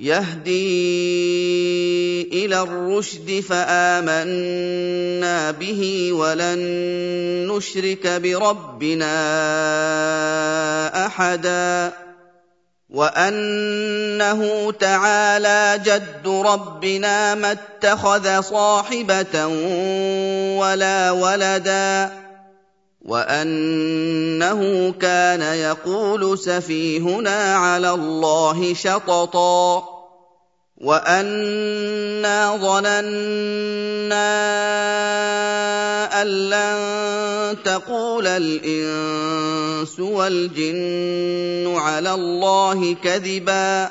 يهدي إلى الرشد فآمنا به ولن نشرك بربنا أحدا وأنه تعالى جد ربنا ما اتخذ صاحبة ولا ولدا وأنه كان يقول سفيهنا على الله شططا وأنا ظننا أن لن تقول الإنس والجن على الله كذبا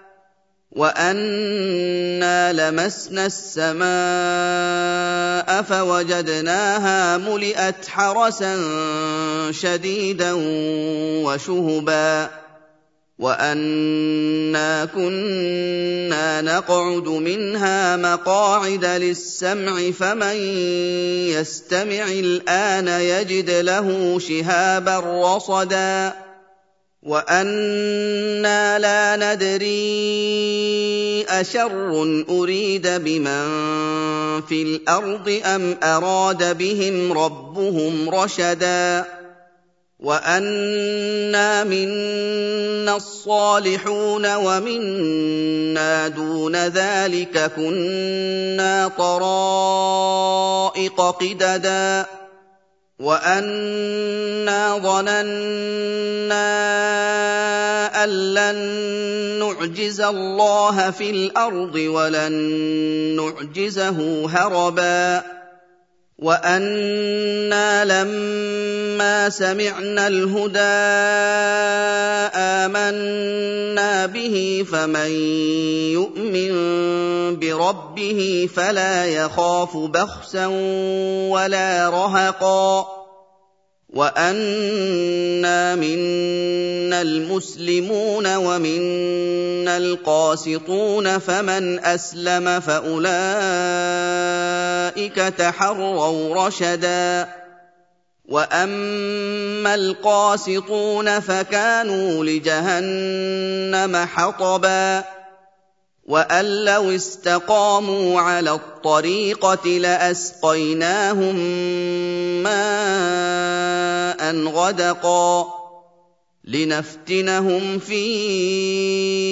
وانا لمسنا السماء فوجدناها ملئت حرسا شديدا وشهبا وانا كنا نقعد منها مقاعد للسمع فمن يستمع الان يجد له شهابا رصدا وأنا لا ندري اشر اريد بمن في الأرض ام اراد بهم ربهم رشدا وانا منا الصالحون ومنا دون ذلك كنا طرائق قددا وانا ظننا ان لن نعجز الله في الأرض ولن نعجزه هربا وأنا لما سمعنا الهدى امنا به فمن يؤمن بربه فلا يخاف بخسا ولا رهقا وانا منا المسلمون ومنا القاسطون فمن اسلم فاولئك تحروا رشدا واما القاسطون فكانوا لجهنم حطبا وان لو استقاموا على الطريقة لاسقيناهم ماء غدقا لنفتنهم فيه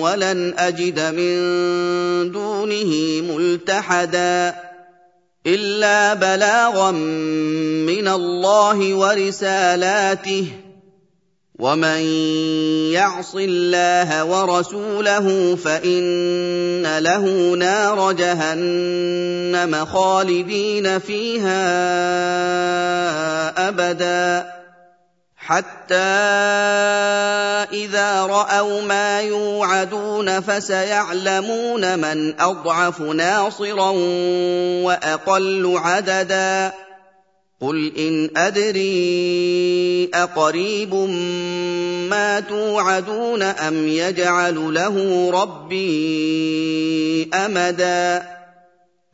ولن أجد من دونه ملتحدا إلا بلاغا من الله ورسالاته ومن يعص الله ورسوله فإن له نار جهنم خالدين فيها أبدا حتى إذا رأوا ما يوعدون فسيعلمون من أضعف ناصرا وأقل عددا. قل إن أدري أقريب ما توعدون أم يجعل له ربي أمدا.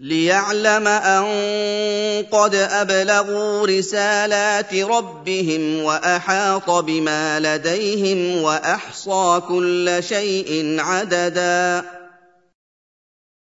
ليعلم أن قد أبلغوا رسالات ربهم وأحاط بما لديهم وأحصى كل شيء عددا.